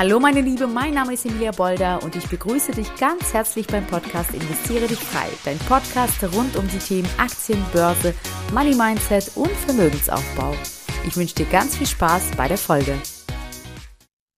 Hallo meine Liebe, mein Name ist Emilia Bolder und ich begrüße dich ganz herzlich beim Podcast Investiere dich frei. Dein Podcast rund um die Themen Aktien, Börse, Money Mindset und Vermögensaufbau. Ich wünsche dir ganz viel Spaß bei der Folge.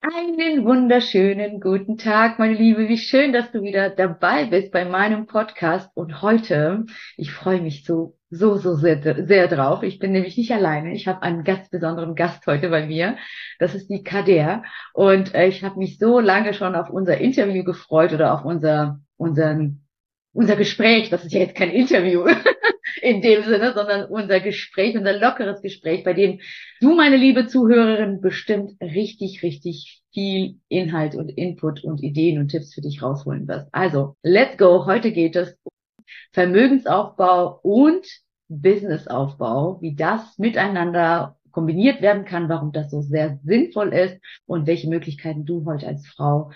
Einen wunderschönen guten Tag, meine Liebe. Wie schön, dass du wieder dabei bist bei meinem Podcast. Und heute, ich freue mich so, so, so sehr, sehr drauf. Ich bin nämlich nicht alleine. Ich habe einen ganz besonderen Gast heute bei mir. Das ist die Kader. Und äh, ich habe mich so lange schon auf unser Interview gefreut oder auf unser, unseren, unser Gespräch. Das ist ja jetzt kein Interview. in dem Sinne, sondern unser Gespräch, unser lockeres Gespräch, bei dem du, meine liebe Zuhörerin, bestimmt richtig, richtig viel Inhalt und Input und Ideen und Tipps für dich rausholen wirst. Also, let's go. Heute geht es um Vermögensaufbau und Businessaufbau, wie das miteinander kombiniert werden kann, warum das so sehr sinnvoll ist und welche Möglichkeiten du heute als Frau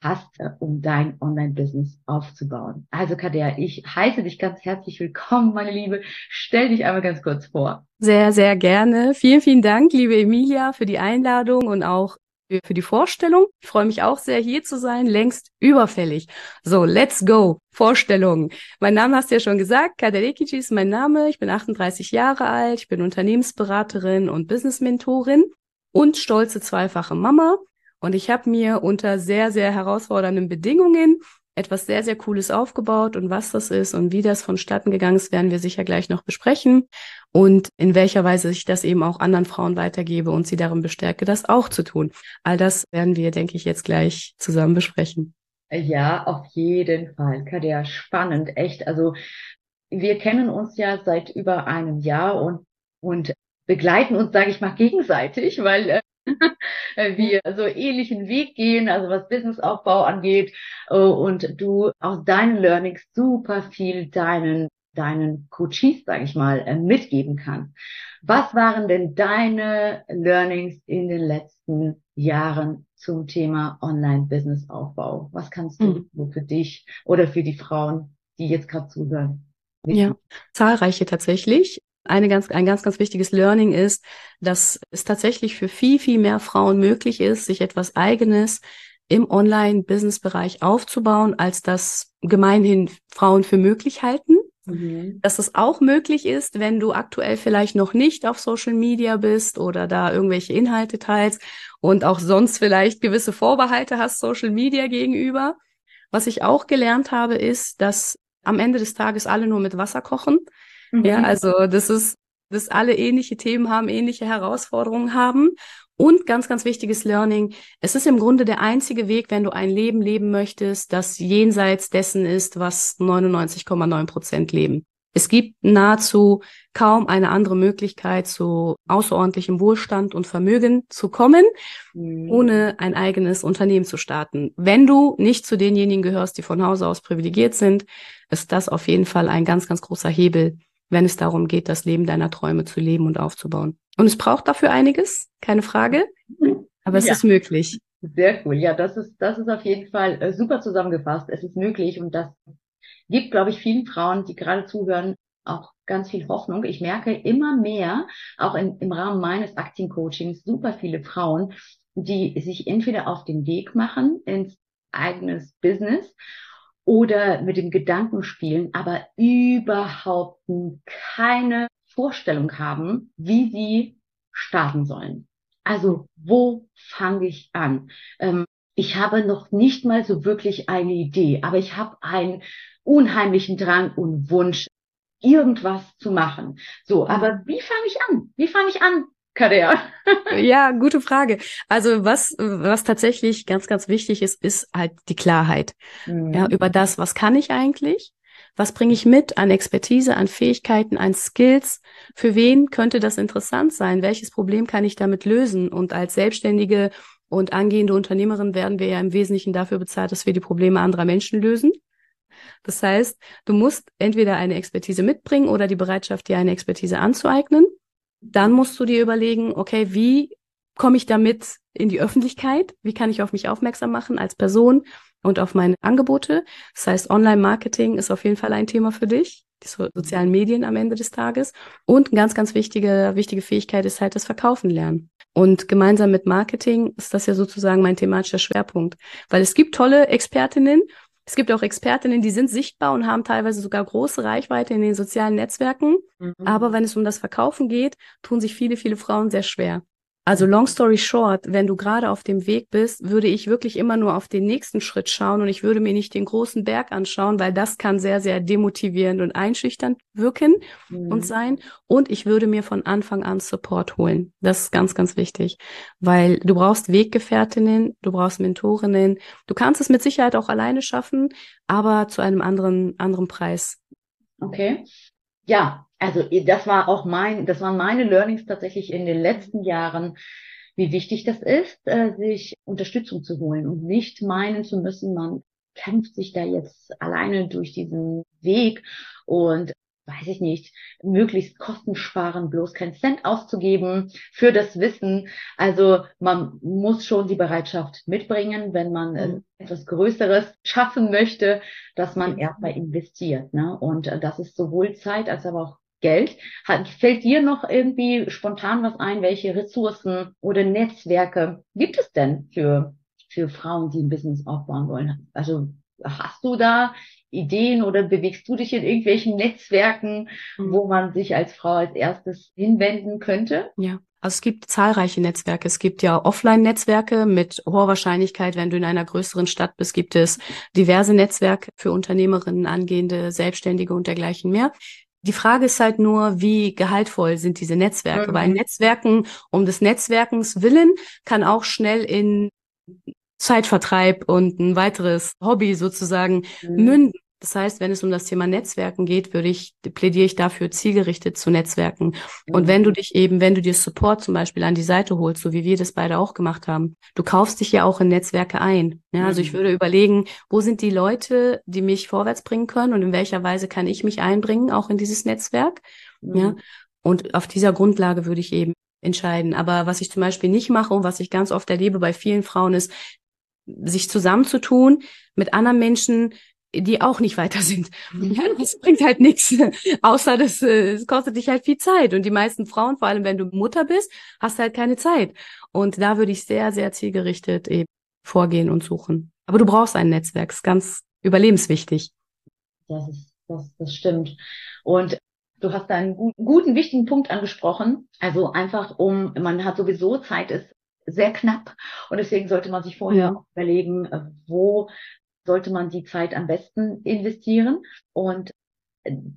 hast, um dein Online-Business aufzubauen. Also Kader, ich heiße dich ganz herzlich willkommen, meine Liebe. Stell dich einmal ganz kurz vor. Sehr, sehr gerne. Vielen, vielen Dank, liebe Emilia, für die Einladung und auch für die Vorstellung. Ich freue mich auch sehr, hier zu sein. Längst überfällig. So, let's go. Vorstellung. Mein Name hast du ja schon gesagt. Kaderekici ist mein Name. Ich bin 38 Jahre alt. Ich bin Unternehmensberaterin und Business-Mentorin und stolze zweifache Mama. Und ich habe mir unter sehr, sehr herausfordernden Bedingungen etwas sehr, sehr Cooles aufgebaut. Und was das ist und wie das vonstatten gegangen ist, werden wir sicher gleich noch besprechen. Und in welcher Weise ich das eben auch anderen Frauen weitergebe und sie darin bestärke, das auch zu tun. All das werden wir, denke ich, jetzt gleich zusammen besprechen. Ja, auf jeden Fall. Kadia, spannend, echt. Also wir kennen uns ja seit über einem Jahr und, und begleiten uns, sage ich mal, gegenseitig, weil äh, wir so ähnlichen Weg gehen, also was Businessaufbau angeht äh, und du aus deinen Learnings super viel deinen deinen Coaches, sage ich mal, äh, mitgeben kannst. Was waren denn deine Learnings in den letzten Jahren zum Thema Online-Business-Aufbau? Was kannst du mhm. für dich oder für die Frauen, die jetzt gerade zuhören? Ja, zahlreiche tatsächlich eine ganz, ein ganz, ganz wichtiges Learning ist, dass es tatsächlich für viel, viel mehr Frauen möglich ist, sich etwas Eigenes im Online-Business-Bereich aufzubauen, als das gemeinhin Frauen für möglich halten. Mhm. Dass es auch möglich ist, wenn du aktuell vielleicht noch nicht auf Social Media bist oder da irgendwelche Inhalte teilst und auch sonst vielleicht gewisse Vorbehalte hast Social Media gegenüber. Was ich auch gelernt habe, ist, dass am Ende des Tages alle nur mit Wasser kochen. Mhm. Ja, also das ist, dass alle ähnliche Themen haben, ähnliche Herausforderungen haben. Und ganz, ganz wichtiges Learning. Es ist im Grunde der einzige Weg, wenn du ein Leben leben möchtest, das jenseits dessen ist, was 99,9 Prozent leben. Es gibt nahezu kaum eine andere Möglichkeit, zu außerordentlichem Wohlstand und Vermögen zu kommen, mhm. ohne ein eigenes Unternehmen zu starten. Wenn du nicht zu denjenigen gehörst, die von Hause aus privilegiert sind, ist das auf jeden Fall ein ganz, ganz großer Hebel, wenn es darum geht, das Leben deiner Träume zu leben und aufzubauen. Und es braucht dafür einiges, keine Frage, aber es ja. ist möglich. Sehr cool. Ja, das ist, das ist auf jeden Fall äh, super zusammengefasst. Es ist möglich und das gibt, glaube ich, vielen Frauen, die gerade zuhören, auch ganz viel Hoffnung. Ich merke immer mehr, auch in, im Rahmen meines Aktiencoachings, super viele Frauen, die sich entweder auf den Weg machen ins eigenes Business oder mit dem Gedanken spielen, aber überhaupt keine Vorstellung haben, wie sie starten sollen. Also wo fange ich an? Ähm, ich habe noch nicht mal so wirklich eine Idee, aber ich habe einen unheimlichen Drang und Wunsch, irgendwas zu machen. So, aber wie fange ich an? Wie fange ich an, Kader? ja, gute Frage. Also was, was tatsächlich ganz, ganz wichtig ist, ist halt die Klarheit. Mhm. Ja, über das, was kann ich eigentlich? Was bringe ich mit an Expertise, an Fähigkeiten, an Skills? Für wen könnte das interessant sein? Welches Problem kann ich damit lösen? Und als Selbstständige und angehende Unternehmerin werden wir ja im Wesentlichen dafür bezahlt, dass wir die Probleme anderer Menschen lösen. Das heißt, du musst entweder eine Expertise mitbringen oder die Bereitschaft, dir eine Expertise anzueignen. Dann musst du dir überlegen, okay, wie komme ich damit in die Öffentlichkeit? Wie kann ich auf mich aufmerksam machen als Person und auf meine Angebote? Das heißt, Online-Marketing ist auf jeden Fall ein Thema für dich. Die so sozialen Medien am Ende des Tages. Und eine ganz, ganz wichtige, wichtige Fähigkeit ist halt das Verkaufen lernen. Und gemeinsam mit Marketing ist das ja sozusagen mein thematischer Schwerpunkt. Weil es gibt tolle Expertinnen, es gibt auch Expertinnen, die sind sichtbar und haben teilweise sogar große Reichweite in den sozialen Netzwerken. Mhm. Aber wenn es um das Verkaufen geht, tun sich viele, viele Frauen sehr schwer. Also long story short, wenn du gerade auf dem Weg bist, würde ich wirklich immer nur auf den nächsten Schritt schauen und ich würde mir nicht den großen Berg anschauen, weil das kann sehr, sehr demotivierend und einschüchternd wirken mhm. und sein. Und ich würde mir von Anfang an Support holen. Das ist ganz, ganz wichtig, weil du brauchst Weggefährtinnen, du brauchst Mentorinnen. Du kannst es mit Sicherheit auch alleine schaffen, aber zu einem anderen, anderen Preis. Okay. Ja, also das war auch mein, das waren meine Learnings tatsächlich in den letzten Jahren, wie wichtig das ist, äh, sich Unterstützung zu holen und nicht meinen zu müssen, man kämpft sich da jetzt alleine durch diesen Weg und weiß ich nicht, möglichst kostensparen, bloß keinen Cent auszugeben für das Wissen. Also man muss schon die Bereitschaft mitbringen, wenn man mhm. etwas Größeres schaffen möchte, dass man erstmal investiert. Ne? Und äh, das ist sowohl Zeit als aber auch Geld. Hat, fällt dir noch irgendwie spontan was ein, welche Ressourcen oder Netzwerke gibt es denn für, für Frauen, die ein Business aufbauen wollen? Also hast du da Ideen oder bewegst du dich in irgendwelchen Netzwerken, mhm. wo man sich als Frau als erstes hinwenden könnte? Ja. Also es gibt zahlreiche Netzwerke. Es gibt ja Offline-Netzwerke mit hoher Wahrscheinlichkeit, wenn du in einer größeren Stadt bist, gibt es diverse Netzwerke für Unternehmerinnen, angehende Selbstständige und dergleichen mehr. Die Frage ist halt nur, wie gehaltvoll sind diese Netzwerke? Mhm. Weil Netzwerken um des Netzwerkens willen kann auch schnell in Zeitvertreib und ein weiteres Hobby sozusagen mhm. münden. Das heißt, wenn es um das Thema Netzwerken geht, würde ich, plädiere ich dafür, zielgerichtet zu Netzwerken. Mhm. Und wenn du dich eben, wenn du dir Support zum Beispiel an die Seite holst, so wie wir das beide auch gemacht haben, du kaufst dich ja auch in Netzwerke ein. Ja, also ich mhm. würde überlegen, wo sind die Leute, die mich vorwärts bringen können und in welcher Weise kann ich mich einbringen, auch in dieses Netzwerk. Mhm. Ja. Und auf dieser Grundlage würde ich eben entscheiden. Aber was ich zum Beispiel nicht mache und was ich ganz oft erlebe bei vielen Frauen ist, sich zusammenzutun mit anderen Menschen, die auch nicht weiter sind. Mhm. Ja, das bringt halt nichts, außer das, äh, es kostet dich halt viel Zeit. Und die meisten Frauen, vor allem wenn du Mutter bist, hast halt keine Zeit. Und da würde ich sehr, sehr zielgerichtet eben vorgehen und suchen. Aber du brauchst ein Netzwerk, ist ganz überlebenswichtig. Das ist, das, das stimmt. Und du hast da einen guten, guten, wichtigen Punkt angesprochen. Also einfach um, man hat sowieso Zeit ist sehr knapp und deswegen sollte man sich vorher ja. überlegen, äh, wo sollte man die Zeit am besten investieren. Und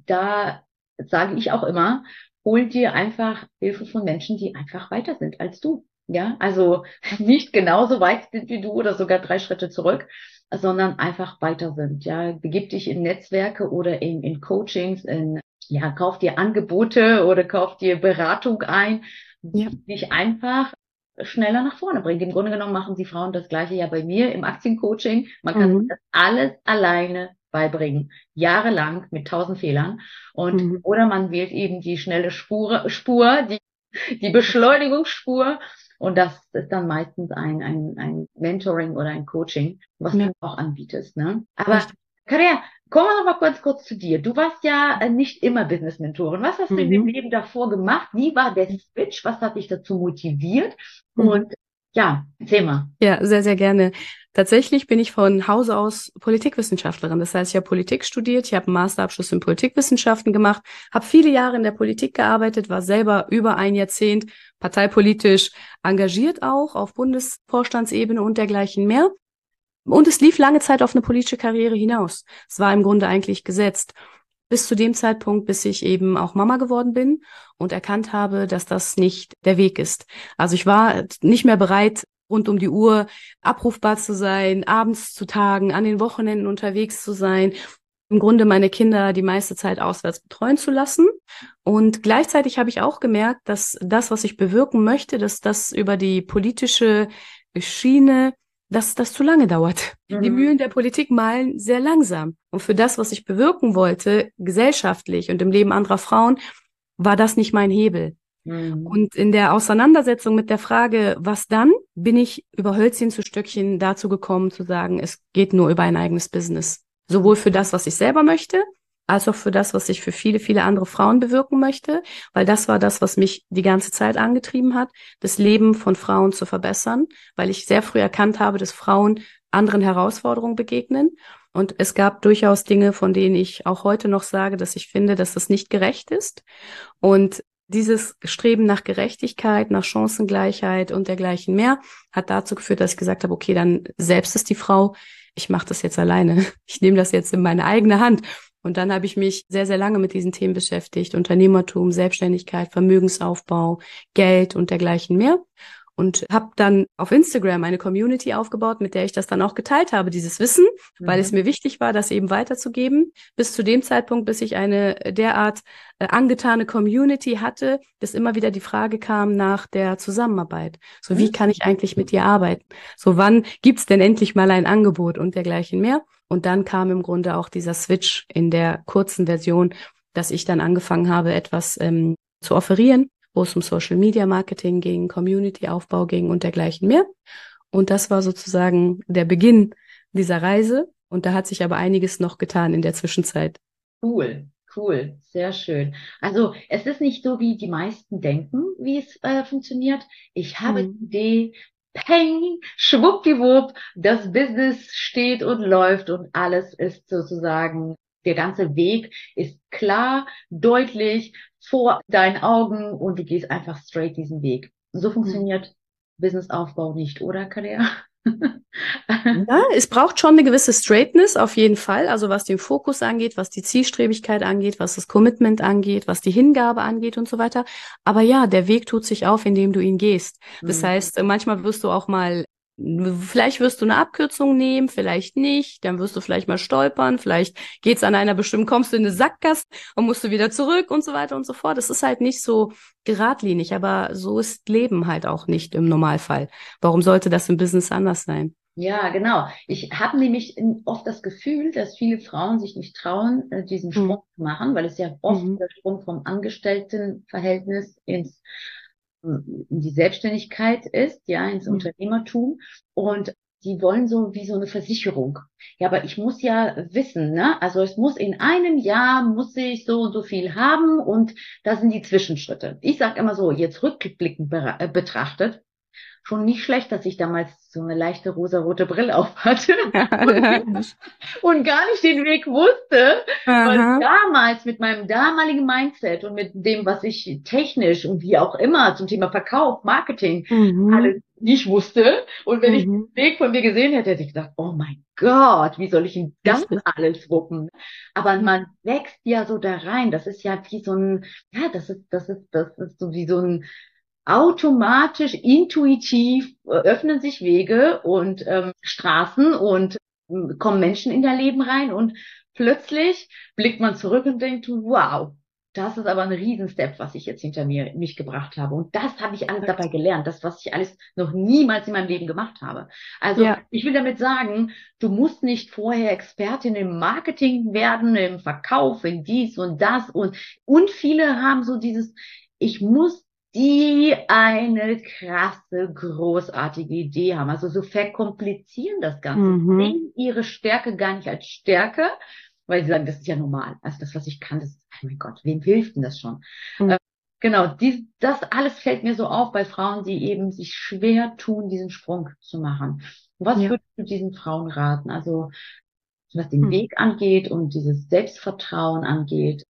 da sage ich auch immer, hol dir einfach Hilfe von Menschen, die einfach weiter sind als du. Ja, also nicht genauso weit sind wie du oder sogar drei Schritte zurück, sondern einfach weiter sind. Ja, begib dich in Netzwerke oder in, in Coachings, in, ja, kauf dir Angebote oder kauf dir Beratung ein, ja. dich einfach schneller nach vorne bringt. Im Grunde genommen machen die Frauen das gleiche ja bei mir im Aktiencoaching. Man kann mhm. das alles alleine beibringen, jahrelang mit tausend Fehlern. Und mhm. oder man wählt eben die schnelle Spur, Spur, die, die Beschleunigungsspur. Und das ist dann meistens ein, ein, ein Mentoring oder ein Coaching, was ja. du auch anbietest. Ne? Aber Karia, kommen wir noch mal kurz kurz zu dir. Du warst ja äh, nicht immer Business-Mentorin. Was hast mhm. du in dem mhm. Leben davor gemacht? Wie war der Switch? Was hat dich dazu motiviert? Mhm. Und ja, erzähl mal. Ja, sehr, sehr gerne. Tatsächlich bin ich von Hause aus Politikwissenschaftlerin. Das heißt, ich habe Politik studiert, ich habe einen Masterabschluss in Politikwissenschaften gemacht, habe viele Jahre in der Politik gearbeitet, war selber über ein Jahrzehnt parteipolitisch engagiert auch auf Bundesvorstandsebene und dergleichen mehr. Und es lief lange Zeit auf eine politische Karriere hinaus. Es war im Grunde eigentlich gesetzt. Bis zu dem Zeitpunkt, bis ich eben auch Mama geworden bin und erkannt habe, dass das nicht der Weg ist. Also ich war nicht mehr bereit, rund um die Uhr abrufbar zu sein, abends zu tagen, an den Wochenenden unterwegs zu sein, im Grunde meine Kinder die meiste Zeit auswärts betreuen zu lassen. Und gleichzeitig habe ich auch gemerkt, dass das, was ich bewirken möchte, dass das über die politische Schiene dass das zu lange dauert. Mhm. Die Mühlen der Politik malen sehr langsam. Und für das, was ich bewirken wollte, gesellschaftlich und im Leben anderer Frauen, war das nicht mein Hebel. Mhm. Und in der Auseinandersetzung mit der Frage, was dann, bin ich über Hölzchen zu Stöckchen dazu gekommen zu sagen, es geht nur über ein eigenes Business. Sowohl für das, was ich selber möchte, als auch für das, was ich für viele, viele andere Frauen bewirken möchte, weil das war das, was mich die ganze Zeit angetrieben hat, das Leben von Frauen zu verbessern, weil ich sehr früh erkannt habe, dass Frauen anderen Herausforderungen begegnen. Und es gab durchaus Dinge, von denen ich auch heute noch sage, dass ich finde, dass das nicht gerecht ist. Und dieses Streben nach Gerechtigkeit, nach Chancengleichheit und dergleichen mehr hat dazu geführt, dass ich gesagt habe, okay, dann selbst ist die Frau, ich mache das jetzt alleine. Ich nehme das jetzt in meine eigene Hand. Und dann habe ich mich sehr, sehr lange mit diesen Themen beschäftigt. Unternehmertum, Selbstständigkeit, Vermögensaufbau, Geld und dergleichen mehr und habe dann auf Instagram eine Community aufgebaut, mit der ich das dann auch geteilt habe, dieses Wissen, mhm. weil es mhm. mir wichtig war, das eben weiterzugeben, bis zu dem Zeitpunkt, bis ich eine derart äh, angetane Community hatte, dass immer wieder die Frage kam nach der Zusammenarbeit. So, wie mhm. kann ich eigentlich mit dir arbeiten? So, wann gibt's denn endlich mal ein Angebot und dergleichen mehr? Und dann kam im Grunde auch dieser Switch in der kurzen Version, dass ich dann angefangen habe, etwas ähm, zu offerieren, wo es um Social Media Marketing ging, Community Aufbau ging und dergleichen mehr. Und das war sozusagen der Beginn dieser Reise. Und da hat sich aber einiges noch getan in der Zwischenzeit. Cool, cool, sehr schön. Also es ist nicht so, wie die meisten denken, wie es äh, funktioniert. Ich habe mhm. die Idee, Peng, schwuppdiwupp, das Business steht und läuft und alles ist sozusagen der ganze Weg ist klar, deutlich vor deinen Augen und du gehst einfach straight diesen Weg. So mhm. funktioniert mhm. Businessaufbau nicht, oder Kader? ja, es braucht schon eine gewisse Straightness auf jeden Fall. Also was den Fokus angeht, was die Zielstrebigkeit angeht, was das Commitment angeht, was die Hingabe angeht und so weiter. Aber ja, der Weg tut sich auf, indem du ihn gehst. Das mhm. heißt, manchmal wirst du auch mal Vielleicht wirst du eine Abkürzung nehmen, vielleicht nicht, dann wirst du vielleicht mal stolpern, vielleicht geht's an einer bestimmten, kommst du in eine Sackgasse und musst du wieder zurück und so weiter und so fort. Das ist halt nicht so geradlinig, aber so ist Leben halt auch nicht im Normalfall. Warum sollte das im Business anders sein? Ja, genau. Ich habe nämlich oft das Gefühl, dass viele Frauen sich nicht trauen, äh, diesen Sprung mhm. zu machen, weil es ja oft mhm. der Sprung vom Angestelltenverhältnis ins in die Selbstständigkeit ist, ja, ins mhm. Unternehmertum und die wollen so wie so eine Versicherung. Ja, aber ich muss ja wissen, ne? Also es muss in einem Jahr muss ich so und so viel haben und das sind die Zwischenschritte. Ich sage immer so, jetzt rückblickend äh, betrachtet, schon nicht schlecht, dass ich damals so eine leichte rosarote Brille auf hatte und, und gar nicht den Weg wusste, Aha. weil damals mit meinem damaligen Mindset und mit dem, was ich technisch und wie auch immer zum Thema Verkauf, Marketing mhm. alles nicht wusste. Und wenn mhm. ich den Weg von mir gesehen hätte, hätte ich gedacht, oh mein Gott, wie soll ich denn das alles wuppen? Aber man wächst ja so da rein. Das ist ja wie so ein, ja, das ist, das ist, das ist so wie so ein automatisch, intuitiv äh, öffnen sich Wege und ähm, Straßen und äh, kommen Menschen in dein Leben rein und plötzlich blickt man zurück und denkt, wow, das ist aber ein Riesenstep, was ich jetzt hinter mir mich gebracht habe. Und das habe ich alles dabei gelernt, das, was ich alles noch niemals in meinem Leben gemacht habe. Also ja. ich will damit sagen, du musst nicht vorher Expertin im Marketing werden, im Verkauf, in dies und das und und viele haben so dieses, ich muss die eine krasse, großartige Idee haben. Also so verkomplizieren das Ganze, mhm. sehen ihre Stärke gar nicht als Stärke, weil sie sagen, das ist ja normal. Also das, was ich kann, das ist, oh mein Gott, wem hilft denn das schon? Mhm. Äh, genau, dies, das alles fällt mir so auf bei Frauen, die eben sich schwer tun, diesen Sprung zu machen. Was ja. würdest du diesen Frauen raten? Also was den mhm. Weg angeht und dieses Selbstvertrauen angeht,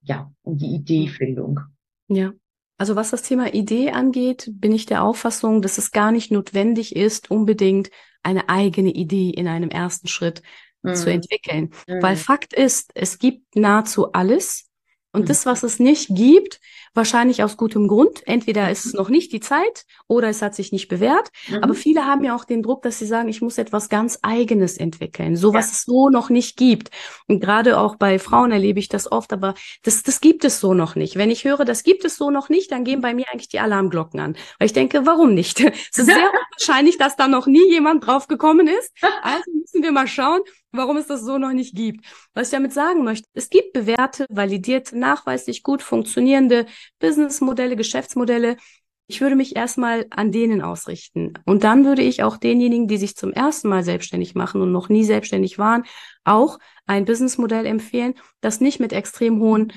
ja, und die Ideefindung. Ja, also was das Thema Idee angeht, bin ich der Auffassung, dass es gar nicht notwendig ist, unbedingt eine eigene Idee in einem ersten Schritt mhm. zu entwickeln. Mhm. Weil Fakt ist, es gibt nahezu alles. Und mhm. das, was es nicht gibt, Wahrscheinlich aus gutem Grund. Entweder ist es noch nicht die Zeit oder es hat sich nicht bewährt. Mhm. Aber viele haben ja auch den Druck, dass sie sagen, ich muss etwas ganz Eigenes entwickeln. So was ja. es so noch nicht gibt. Und gerade auch bei Frauen erlebe ich das oft, aber das, das gibt es so noch nicht. Wenn ich höre, das gibt es so noch nicht, dann gehen bei mir eigentlich die Alarmglocken an. Weil ich denke, warum nicht? Es ist sehr wahrscheinlich, dass da noch nie jemand drauf gekommen ist. Also müssen wir mal schauen, warum es das so noch nicht gibt. Was ich damit sagen möchte, es gibt bewährte, validierte, nachweislich gut funktionierende Businessmodelle, Geschäftsmodelle, Ich würde mich erstmal an denen ausrichten. Und dann würde ich auch denjenigen, die sich zum ersten Mal selbstständig machen und noch nie selbstständig waren, auch ein Businessmodell empfehlen, das nicht mit extrem hohen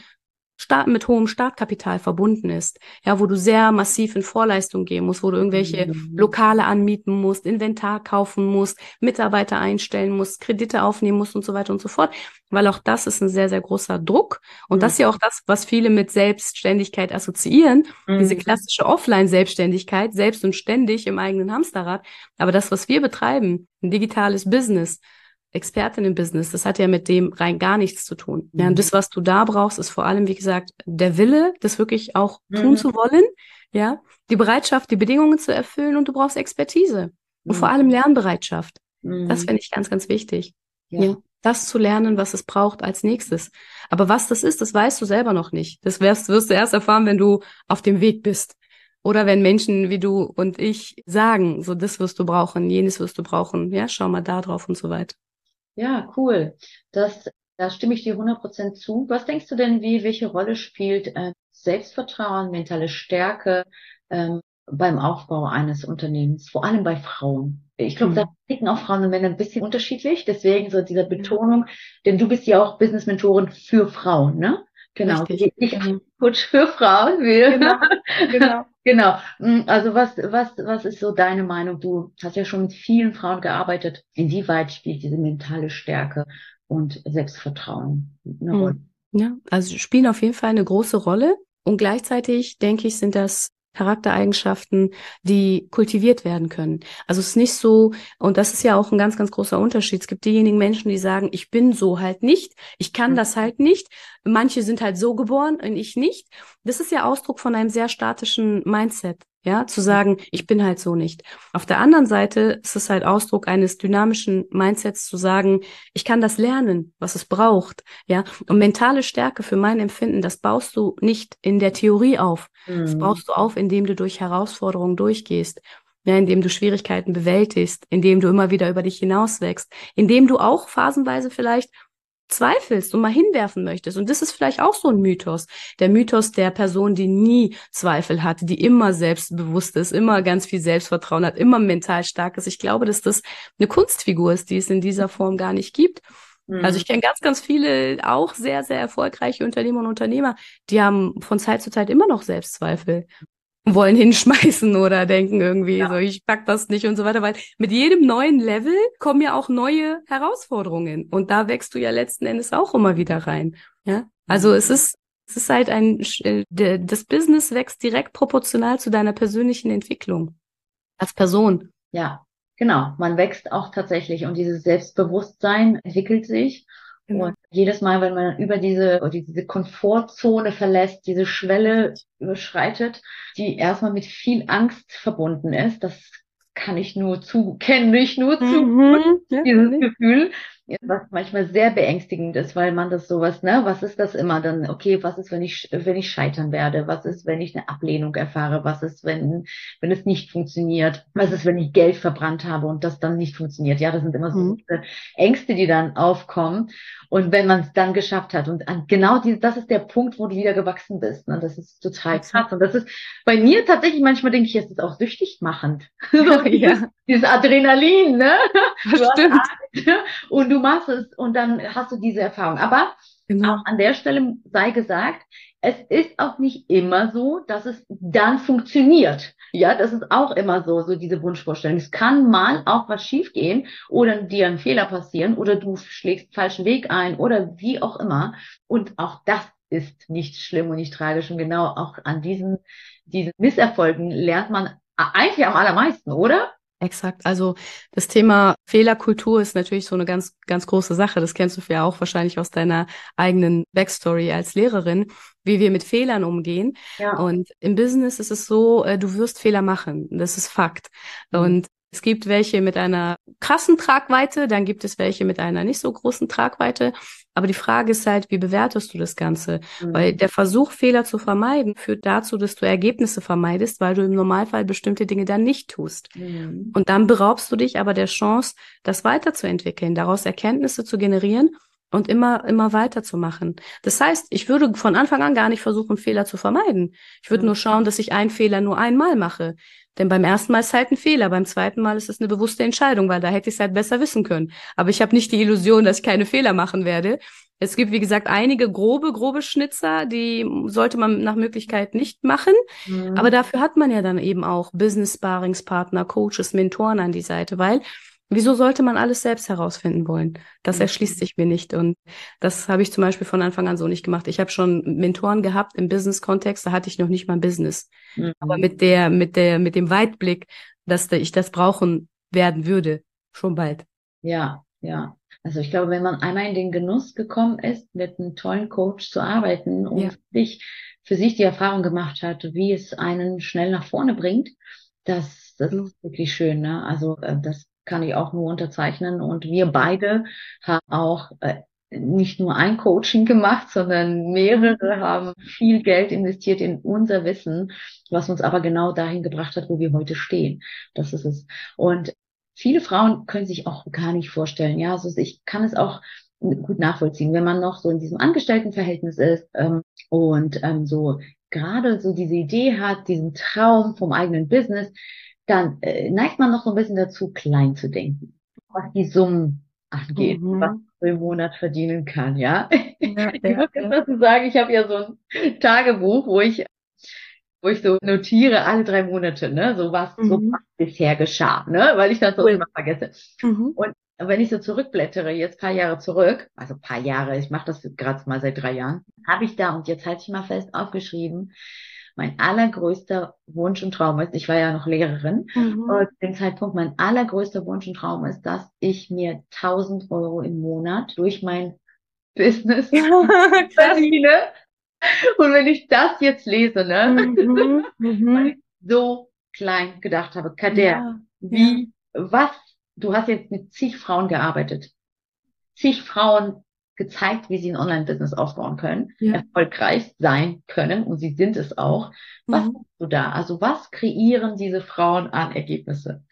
Start, mit hohem Startkapital verbunden ist. Ja, wo du sehr massiv in Vorleistung gehen musst, wo du irgendwelche mhm. Lokale anmieten musst, Inventar kaufen musst, Mitarbeiter einstellen musst, Kredite aufnehmen musst und so weiter und so fort. Weil auch das ist ein sehr, sehr großer Druck. Und mhm. das ist ja auch das, was viele mit Selbstständigkeit assoziieren. Mhm. Diese klassische Offline-Selbstständigkeit, selbst und ständig im eigenen Hamsterrad. Aber das, was wir betreiben, ein digitales Business, Expertin im Business, das hat ja mit dem rein gar nichts zu tun. Ja, und mhm. das, was du da brauchst, ist vor allem, wie gesagt, der Wille, das wirklich auch mhm. tun zu wollen. Ja, die Bereitschaft, die Bedingungen zu erfüllen und du brauchst Expertise. Und vor allem mhm. Lernbereitschaft. Mhm. Das finde ich ganz, ganz wichtig. Ja. ja. Das zu lernen, was es braucht als nächstes. Aber was das ist, das weißt du selber noch nicht. Das wirst, wirst du erst erfahren, wenn du auf dem Weg bist. Oder wenn Menschen wie du und ich sagen, so das wirst du brauchen, jenes wirst du brauchen, ja, schau mal da drauf und so weiter. Ja, cool. Das, da stimme ich dir 100% zu. Was denkst du denn, wie, welche Rolle spielt äh, Selbstvertrauen, mentale Stärke ähm, beim Aufbau eines Unternehmens, vor allem bei Frauen? Ich glaube, mhm. da ticken auch Frauen und Männer ein bisschen unterschiedlich, deswegen so dieser Betonung, denn du bist ja auch Business-Mentorin für Frauen, ne? Genau. Richtig. Ich, mhm. Coach für Frauen. Genau. genau. genau. Mm, also was, was, was ist so deine Meinung? Du hast ja schon mit vielen Frauen gearbeitet. Inwieweit spielt diese mentale Stärke und Selbstvertrauen eine Rolle? Ja, also spielen auf jeden Fall eine große Rolle. Und gleichzeitig denke ich, sind das Charaktereigenschaften, die kultiviert werden können. Also es ist nicht so, und das ist ja auch ein ganz, ganz großer Unterschied. Es gibt diejenigen Menschen, die sagen, ich bin so halt nicht, ich kann das halt nicht. Manche sind halt so geboren und ich nicht. Das ist ja Ausdruck von einem sehr statischen Mindset. Ja, zu sagen, ich bin halt so nicht. Auf der anderen Seite ist es halt Ausdruck eines dynamischen Mindsets zu sagen, ich kann das lernen, was es braucht. Ja, und mentale Stärke für mein Empfinden, das baust du nicht in der Theorie auf. Mhm. Das baust du auf, indem du durch Herausforderungen durchgehst. Ja, indem du Schwierigkeiten bewältigst, indem du immer wieder über dich hinauswächst, indem du auch phasenweise vielleicht zweifelst und mal hinwerfen möchtest. Und das ist vielleicht auch so ein Mythos. Der Mythos der Person, die nie Zweifel hat, die immer selbstbewusst ist, immer ganz viel Selbstvertrauen hat, immer mental stark ist. Ich glaube, dass das eine Kunstfigur ist, die es in dieser Form gar nicht gibt. Mhm. Also ich kenne ganz, ganz viele auch sehr, sehr erfolgreiche Unternehmer und Unternehmer, die haben von Zeit zu Zeit immer noch Selbstzweifel wollen hinschmeißen oder denken irgendwie ja. so, ich pack das nicht und so weiter, weil mit jedem neuen Level kommen ja auch neue Herausforderungen und da wächst du ja letzten Endes auch immer wieder rein. Ja, also es ist es ist halt ein äh, das Business wächst direkt proportional zu deiner persönlichen Entwicklung als Person. Ja, genau. Man wächst auch tatsächlich und dieses Selbstbewusstsein entwickelt sich Genau. Und jedes Mal, wenn man über diese, diese Komfortzone verlässt, diese Schwelle überschreitet, die erstmal mit viel Angst verbunden ist, das kann ich nur zu, kenne ich nur zu, mhm, ja, dieses Gefühl was manchmal sehr beängstigend ist, weil man das sowas, ne, was ist das immer dann? Okay, was ist, wenn ich, wenn ich scheitern werde? Was ist, wenn ich eine Ablehnung erfahre? Was ist, wenn, wenn es nicht funktioniert? Was ist, wenn ich Geld verbrannt habe und das dann nicht funktioniert? Ja, das sind immer so mhm. Ängste, die dann aufkommen. Und wenn man es dann geschafft hat und genau diese, das ist der Punkt, wo du wieder gewachsen bist. Ne? Das ist total krass. Und das ist bei mir tatsächlich manchmal denke ich, es ist auch süchtig machend. ja. Dieses Adrenalin, ne? Das stimmt. Und du machst es und dann hast du diese Erfahrung. Aber genau. auch an der Stelle sei gesagt, es ist auch nicht immer so, dass es dann funktioniert. Ja, das ist auch immer so, so diese Wunschvorstellung. Es kann mal auch was schiefgehen oder dir ein Fehler passieren oder du schlägst falschen Weg ein oder wie auch immer. Und auch das ist nicht schlimm und nicht tragisch. Und genau auch an diesen, diesen Misserfolgen lernt man eigentlich am allermeisten, oder? Exakt. Also das Thema Fehlerkultur ist natürlich so eine ganz, ganz große Sache. Das kennst du ja auch wahrscheinlich aus deiner eigenen Backstory als Lehrerin, wie wir mit Fehlern umgehen. Ja. Und im Business ist es so, äh, du wirst Fehler machen. Das ist Fakt. Mhm. Und es gibt welche mit einer krassen Tragweite, dann gibt es welche mit einer nicht so großen Tragweite. Aber die Frage ist halt, wie bewertest du das Ganze? Mhm. Weil der Versuch, Fehler zu vermeiden, führt dazu, dass du Ergebnisse vermeidest, weil du im Normalfall bestimmte Dinge dann nicht tust. Mhm. Und dann beraubst du dich aber der Chance, das weiterzuentwickeln, daraus Erkenntnisse zu generieren und immer, immer weiterzumachen. Das heißt, ich würde von Anfang an gar nicht versuchen, Fehler zu vermeiden. Ich würde mhm. nur schauen, dass ich einen Fehler nur einmal mache. Denn beim ersten Mal ist halt ein Fehler, beim zweiten Mal ist es eine bewusste Entscheidung, weil da hätte ich es halt besser wissen können. Aber ich habe nicht die Illusion, dass ich keine Fehler machen werde. Es gibt, wie gesagt, einige grobe, grobe Schnitzer, die sollte man nach Möglichkeit nicht machen. Mhm. Aber dafür hat man ja dann eben auch Business-Sparingspartner, Coaches, Mentoren an die Seite, weil Wieso sollte man alles selbst herausfinden wollen? Das mhm. erschließt sich mir nicht. Und das habe ich zum Beispiel von Anfang an so nicht gemacht. Ich habe schon Mentoren gehabt im Business-Kontext, da hatte ich noch nicht mal Business. Mhm. Aber mit der, mit der, mit dem Weitblick, dass ich das brauchen werden würde, schon bald. Ja, ja. Also ich glaube, wenn man einmal in den Genuss gekommen ist, mit einem tollen Coach zu arbeiten und ja. sich, für sich die Erfahrung gemacht hat, wie es einen schnell nach vorne bringt, das, das mhm. ist wirklich schön. Ne? Also äh, das kann ich auch nur unterzeichnen. Und wir beide haben auch äh, nicht nur ein Coaching gemacht, sondern mehrere haben viel Geld investiert in unser Wissen, was uns aber genau dahin gebracht hat, wo wir heute stehen. Das ist es. Und viele Frauen können sich auch gar nicht vorstellen. Ja, also ich kann es auch gut nachvollziehen, wenn man noch so in diesem Angestelltenverhältnis ist ähm, und ähm, so gerade so diese Idee hat, diesen Traum vom eigenen Business, dann äh, neigt man noch so ein bisschen dazu, klein zu denken, was die Summen angeht, mhm. was man im Monat verdienen kann, ja. ja ich muss dazu sagen, ich habe ja so ein Tagebuch, wo ich wo ich so notiere alle drei Monate, ne, so was mhm. so was bisher geschah, ne, weil ich das so cool. immer vergesse. Mhm. Und wenn ich so zurückblättere, jetzt paar Jahre zurück, also paar Jahre, ich mache das gerade mal seit drei Jahren, habe ich da und jetzt halte ich mal fest aufgeschrieben, mein allergrößter Wunsch und Traum ist, ich war ja noch Lehrerin, mhm. und zu dem Zeitpunkt mein allergrößter Wunsch und Traum ist, dass ich mir 1000 Euro im Monat durch mein Business verdiene. Und wenn ich das jetzt lese, ne, mhm. Mhm. so klein gedacht habe, Kader, ja. wie, ja. was, du hast jetzt mit zig Frauen gearbeitet. Zig Frauen gezeigt, wie sie ein Online-Business aufbauen können, ja. erfolgreich sein können und sie sind es auch. Was mhm. du da? Also was kreieren diese Frauen an Ergebnisse?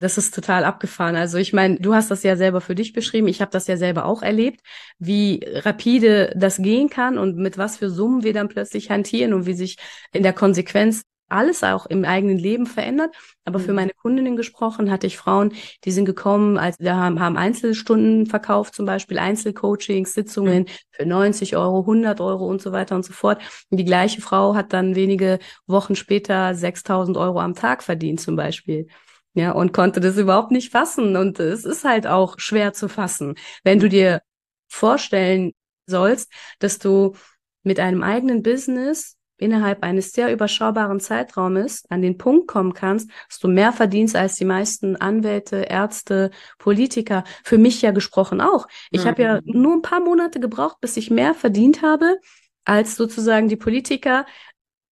Das ist total abgefahren. Also ich meine, du hast das ja selber für dich beschrieben. Ich habe das ja selber auch erlebt, wie rapide das gehen kann und mit was für Summen wir dann plötzlich hantieren und wie sich in der Konsequenz alles auch im eigenen Leben verändert. Aber mhm. für meine Kundinnen gesprochen hatte ich Frauen, die sind gekommen, als wir haben, haben Einzelstunden verkauft, zum Beispiel Einzelcoachings, Sitzungen mhm. für 90 Euro, 100 Euro und so weiter und so fort. Und die gleiche Frau hat dann wenige Wochen später 6000 Euro am Tag verdient zum Beispiel. Ja, und konnte das überhaupt nicht fassen. Und es ist halt auch schwer zu fassen, wenn du dir vorstellen sollst, dass du mit einem eigenen Business innerhalb eines sehr überschaubaren Zeitraumes an den Punkt kommen kannst, dass du mehr verdienst als die meisten Anwälte, Ärzte, Politiker. Für mich ja gesprochen auch. Ich mhm. habe ja nur ein paar Monate gebraucht, bis ich mehr verdient habe als sozusagen die Politiker,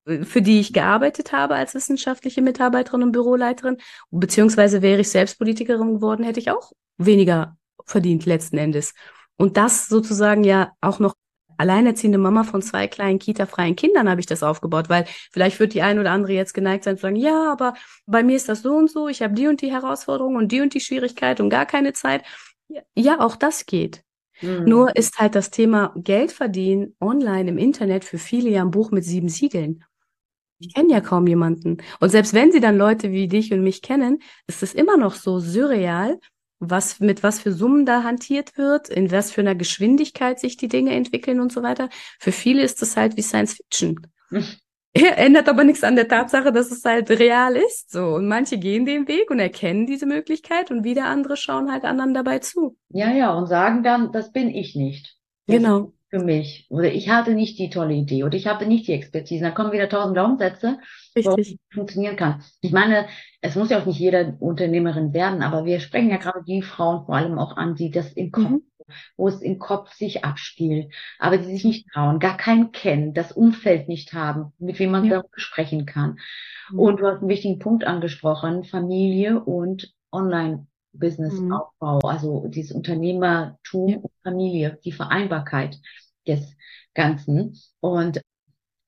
äh, für die ich gearbeitet habe als wissenschaftliche Mitarbeiterin und Büroleiterin. Beziehungsweise wäre ich selbst Politikerin geworden, hätte ich auch weniger verdient letzten Endes. Und das sozusagen ja auch noch alleinerziehende Mama von zwei kleinen Kita-freien Kindern habe ich das aufgebaut, weil vielleicht wird die eine oder andere jetzt geneigt sein zu sagen, ja, aber bei mir ist das so und so, ich habe die und die Herausforderung und die und die Schwierigkeit und gar keine Zeit. Ja, auch das geht. Mhm. Nur ist halt das Thema Geld verdienen online im Internet für viele ja ein Buch mit sieben Siegeln. Ich kenne ja kaum jemanden. Und selbst wenn sie dann Leute wie dich und mich kennen, ist es immer noch so surreal, was, mit was für Summen da hantiert wird, in was für einer Geschwindigkeit sich die Dinge entwickeln und so weiter. Für viele ist das halt wie Science Fiction. Er ändert aber nichts an der Tatsache, dass es halt real ist. So. Und manche gehen den Weg und erkennen diese Möglichkeit und wieder andere schauen halt anderen dabei zu. Ja, ja, und sagen dann, das bin ich nicht. Das genau. Für mich. Oder ich hatte nicht die tolle Idee oder ich hatte nicht die Expertise. Da kommen wieder tausend Glaubenssätze, Richtig. wo funktionieren kann. Ich meine, es muss ja auch nicht jeder Unternehmerin werden, aber wir sprechen ja gerade die Frauen vor allem auch an, die das im Kopf mhm wo es im Kopf sich abspielt, aber die sich nicht trauen, gar keinen kennen, das Umfeld nicht haben, mit wem man ja. darüber sprechen kann. Mhm. Und du hast einen wichtigen Punkt angesprochen, Familie und Online-Business-Aufbau, mhm. also dieses Unternehmertum ja. und Familie, die Vereinbarkeit des Ganzen. Und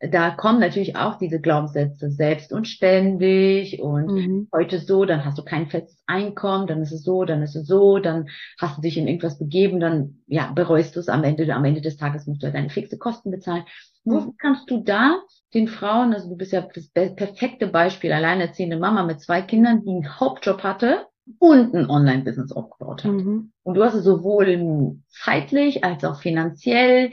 da kommen natürlich auch diese Glaubenssätze selbst und ständig und mhm. heute so, dann hast du kein festes Einkommen, dann ist es so, dann ist es so, dann hast du dich in irgendwas begeben, dann ja bereust du es am Ende, am Ende des Tages musst du ja deine fixe Kosten bezahlen. Mhm. Wo kannst du da den Frauen, also du bist ja das perfekte Beispiel, alleinerziehende Mama mit zwei Kindern, die einen Hauptjob hatte und ein Online-Business aufgebaut hat. Mhm. Und du hast es sowohl zeitlich als auch finanziell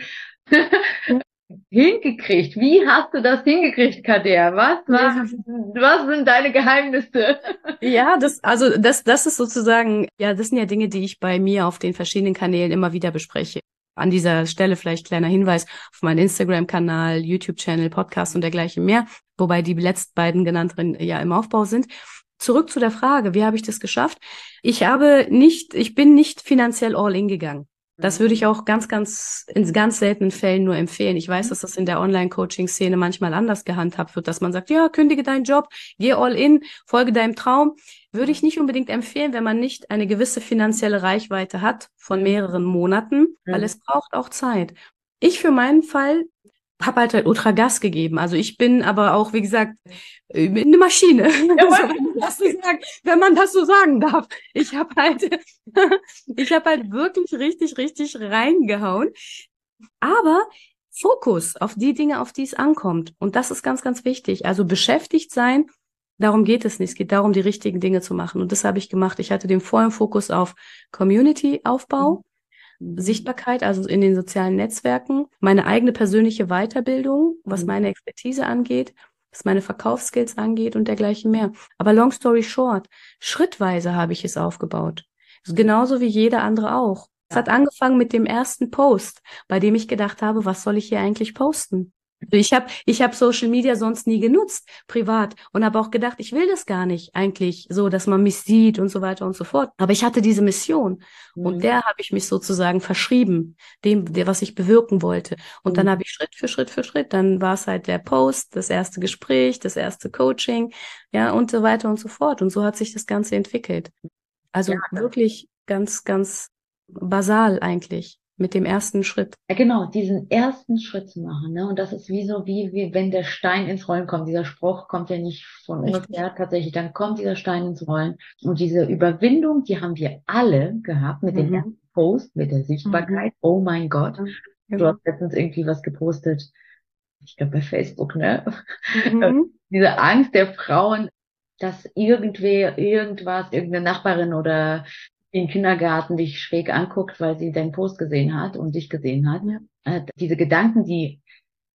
hingekriegt? Wie hast du das hingekriegt, Kader? Was, was, was sind deine Geheimnisse? Ja, das, also das, das ist sozusagen, ja, das sind ja Dinge, die ich bei mir auf den verschiedenen Kanälen immer wieder bespreche. An dieser Stelle vielleicht kleiner Hinweis auf meinen Instagram-Kanal, YouTube-Channel, Podcast und dergleichen mehr, wobei die letzten beiden genannten ja im Aufbau sind. Zurück zu der Frage, wie habe ich das geschafft? Ich habe nicht, ich bin nicht finanziell all in gegangen. Das würde ich auch ganz, ganz, in ganz seltenen Fällen nur empfehlen. Ich weiß, dass das in der Online-Coaching-Szene manchmal anders gehandhabt wird, dass man sagt, ja, kündige deinen Job, geh all in, folge deinem Traum. Würde ich nicht unbedingt empfehlen, wenn man nicht eine gewisse finanzielle Reichweite hat von mehreren Monaten, weil es braucht auch Zeit. Ich für meinen Fall habe halt, halt ultra Gas gegeben. Also ich bin aber auch, wie gesagt, äh, eine Maschine, ja, also, wenn, man das so sagen, wenn man das so sagen darf. Ich habe halt, ich habe halt wirklich richtig, richtig reingehauen. Aber Fokus auf die Dinge, auf die es ankommt. Und das ist ganz, ganz wichtig. Also beschäftigt sein, darum geht es nicht. Es geht darum, die richtigen Dinge zu machen. Und das habe ich gemacht. Ich hatte den vollen Fokus auf Community-Aufbau. Mhm. Sichtbarkeit, also in den sozialen Netzwerken, meine eigene persönliche Weiterbildung, was mhm. meine Expertise angeht, was meine Verkaufsskills angeht und dergleichen mehr. Aber long story short, schrittweise habe ich es aufgebaut. Genauso wie jeder andere auch. Es hat angefangen mit dem ersten Post, bei dem ich gedacht habe, was soll ich hier eigentlich posten? Ich habe ich hab Social Media sonst nie genutzt, privat, und habe auch gedacht, ich will das gar nicht eigentlich so, dass man mich sieht und so weiter und so fort. Aber ich hatte diese Mission mhm. und der habe ich mich sozusagen verschrieben, dem, der, was ich bewirken wollte. Und mhm. dann habe ich Schritt für Schritt für Schritt, dann war es halt der Post, das erste Gespräch, das erste Coaching, ja, und so weiter und so fort. Und so hat sich das Ganze entwickelt. Also ja. wirklich ganz, ganz basal eigentlich mit dem ersten Schritt. Ja, genau, diesen ersten Schritt zu machen. Ne? Und das ist wie so, wie, wie wenn der Stein ins Rollen kommt. Dieser Spruch kommt ja nicht von ungefähr tatsächlich. Dann kommt dieser Stein ins Rollen. Und diese Überwindung, die haben wir alle gehabt mit mhm. dem ersten Post, mit der Sichtbarkeit. Mhm. Oh mein Gott. Mhm. Du hast letztens irgendwie was gepostet. Ich glaube bei Facebook, ne? Mhm. Diese Angst der Frauen, dass irgendwer, irgendwas, irgendeine Nachbarin oder im Kindergarten dich schräg anguckt, weil sie deinen Post gesehen hat und dich gesehen hat. Ja. Äh, diese Gedanken, die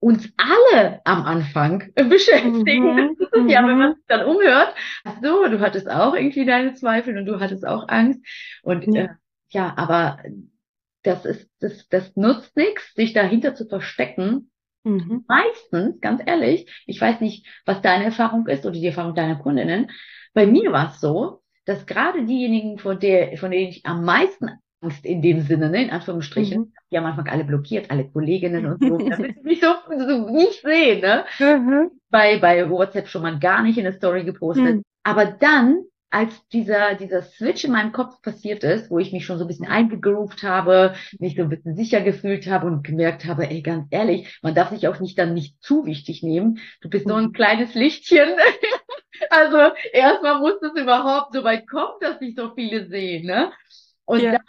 uns alle am Anfang beschäftigen. Mhm. ja, wenn man mhm. sich dann umhört, ach so, du hattest auch irgendwie deine Zweifel und du hattest auch Angst. Und ja, äh, ja aber das ist, das, das nutzt nichts, sich dahinter zu verstecken. Mhm. Meistens, ganz ehrlich, ich weiß nicht, was deine Erfahrung ist oder die Erfahrung deiner Kundinnen. Bei mir war es so, dass gerade diejenigen, von, der, von denen ich am meisten Angst in dem Sinne, ne, in Anführungsstrichen, mhm. die haben einfach alle blockiert, alle Kolleginnen und so, damit sie mich so, so nicht sehen, ne? Mhm. Bei, bei WhatsApp schon mal gar nicht in der Story gepostet. Mhm. Aber dann, als dieser, dieser Switch in meinem Kopf passiert ist, wo ich mich schon so ein bisschen eingegroovt habe, mich so ein bisschen sicher gefühlt habe und gemerkt habe, ey, ganz ehrlich, man darf sich auch nicht dann nicht zu wichtig nehmen. Du bist so ein mhm. kleines Lichtchen Also erstmal muss es überhaupt so weit kommen, dass sich so viele sehen, ne? Und ja. dann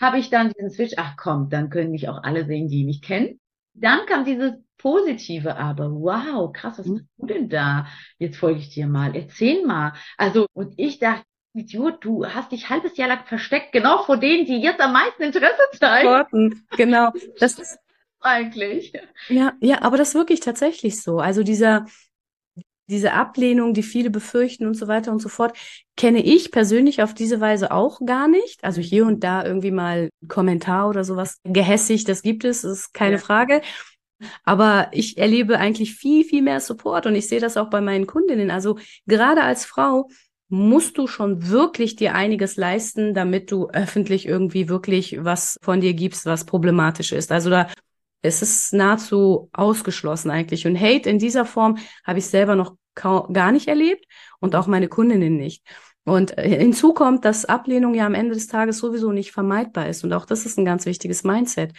habe ich dann diesen Switch, ach komm, dann können mich auch alle sehen, die mich kennen. Dann kam dieses Positive aber, wow, krass, was machst du denn da? Jetzt folge ich dir mal, erzähl mal. Also, und ich dachte, Idiot, du hast dich halbes Jahr lang versteckt, genau vor denen, die jetzt am meisten Interesse zeigen. Genau, das ist eigentlich. Ja, ja, aber das ist wirklich tatsächlich so. Also dieser, diese Ablehnung, die viele befürchten und so weiter und so fort, kenne ich persönlich auf diese Weise auch gar nicht. Also hier und da irgendwie mal Kommentar oder sowas gehässig, das gibt es, ist keine ja. Frage. Aber ich erlebe eigentlich viel, viel mehr Support und ich sehe das auch bei meinen Kundinnen. Also gerade als Frau musst du schon wirklich dir einiges leisten, damit du öffentlich irgendwie wirklich was von dir gibst, was problematisch ist. Also da es ist nahezu ausgeschlossen eigentlich. Und Hate in dieser Form habe ich selber noch gar nicht erlebt und auch meine Kundinnen nicht. Und äh, hinzu kommt, dass Ablehnung ja am Ende des Tages sowieso nicht vermeidbar ist. Und auch das ist ein ganz wichtiges Mindset.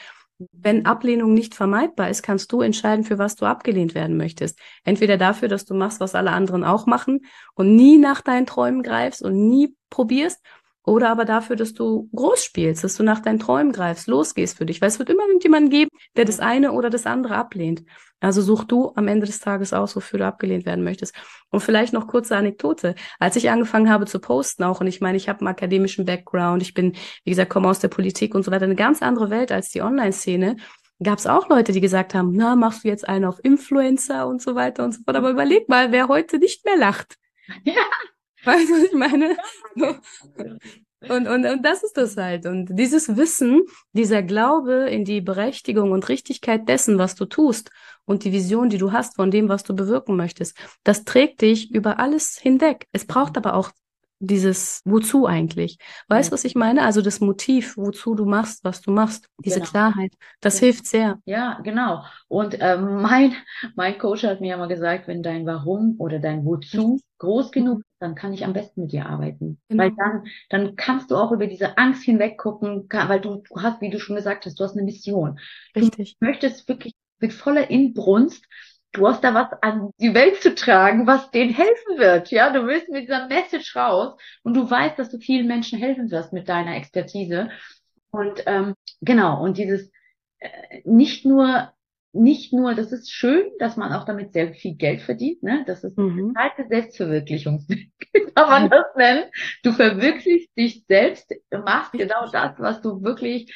Wenn Ablehnung nicht vermeidbar ist, kannst du entscheiden, für was du abgelehnt werden möchtest. Entweder dafür, dass du machst, was alle anderen auch machen und nie nach deinen Träumen greifst und nie probierst, oder aber dafür, dass du groß spielst, dass du nach deinen Träumen greifst, losgehst für dich. Weil es wird immer irgendjemanden geben, der das eine oder das andere ablehnt. Also such du am Ende des Tages aus, wofür du abgelehnt werden möchtest. Und vielleicht noch kurze Anekdote. Als ich angefangen habe zu posten auch, und ich meine, ich habe einen akademischen Background, ich bin, wie gesagt, komme aus der Politik und so weiter, eine ganz andere Welt als die Online-Szene, gab es auch Leute, die gesagt haben, na, machst du jetzt einen auf Influencer und so weiter und so fort. Aber überleg mal, wer heute nicht mehr lacht. Ja. Weißt du, was ich meine? Und, und, und das ist das halt. Und dieses Wissen, dieser Glaube in die Berechtigung und Richtigkeit dessen, was du tust und die Vision, die du hast von dem, was du bewirken möchtest, das trägt dich über alles hinweg. Es braucht aber auch dieses Wozu eigentlich. Weißt du, ja. was ich meine? Also das Motiv, wozu du machst, was du machst, diese genau. Klarheit, das ja. hilft sehr. Ja, genau. Und ähm, mein, mein Coach hat mir immer gesagt, wenn dein Warum oder dein Wozu groß genug ist, dann kann ich am besten mit dir arbeiten. Genau. Weil dann, dann kannst du auch über diese Angst hinweg gucken, weil du, du hast, wie du schon gesagt hast, du hast eine Mission. Richtig. Du möchtest wirklich mit voller Inbrunst du hast da was an die Welt zu tragen, was denen helfen wird. Ja, du willst mit dieser Message raus und du weißt, dass du vielen Menschen helfen wirst mit deiner Expertise. Und ähm, genau, und dieses äh, nicht nur nicht nur, das ist schön, dass man auch damit sehr viel Geld verdient, ne? Das ist mhm. eine Selbstverwirklichung, kann man das nennen. Du verwirklichst dich selbst, machst genau das, was du wirklich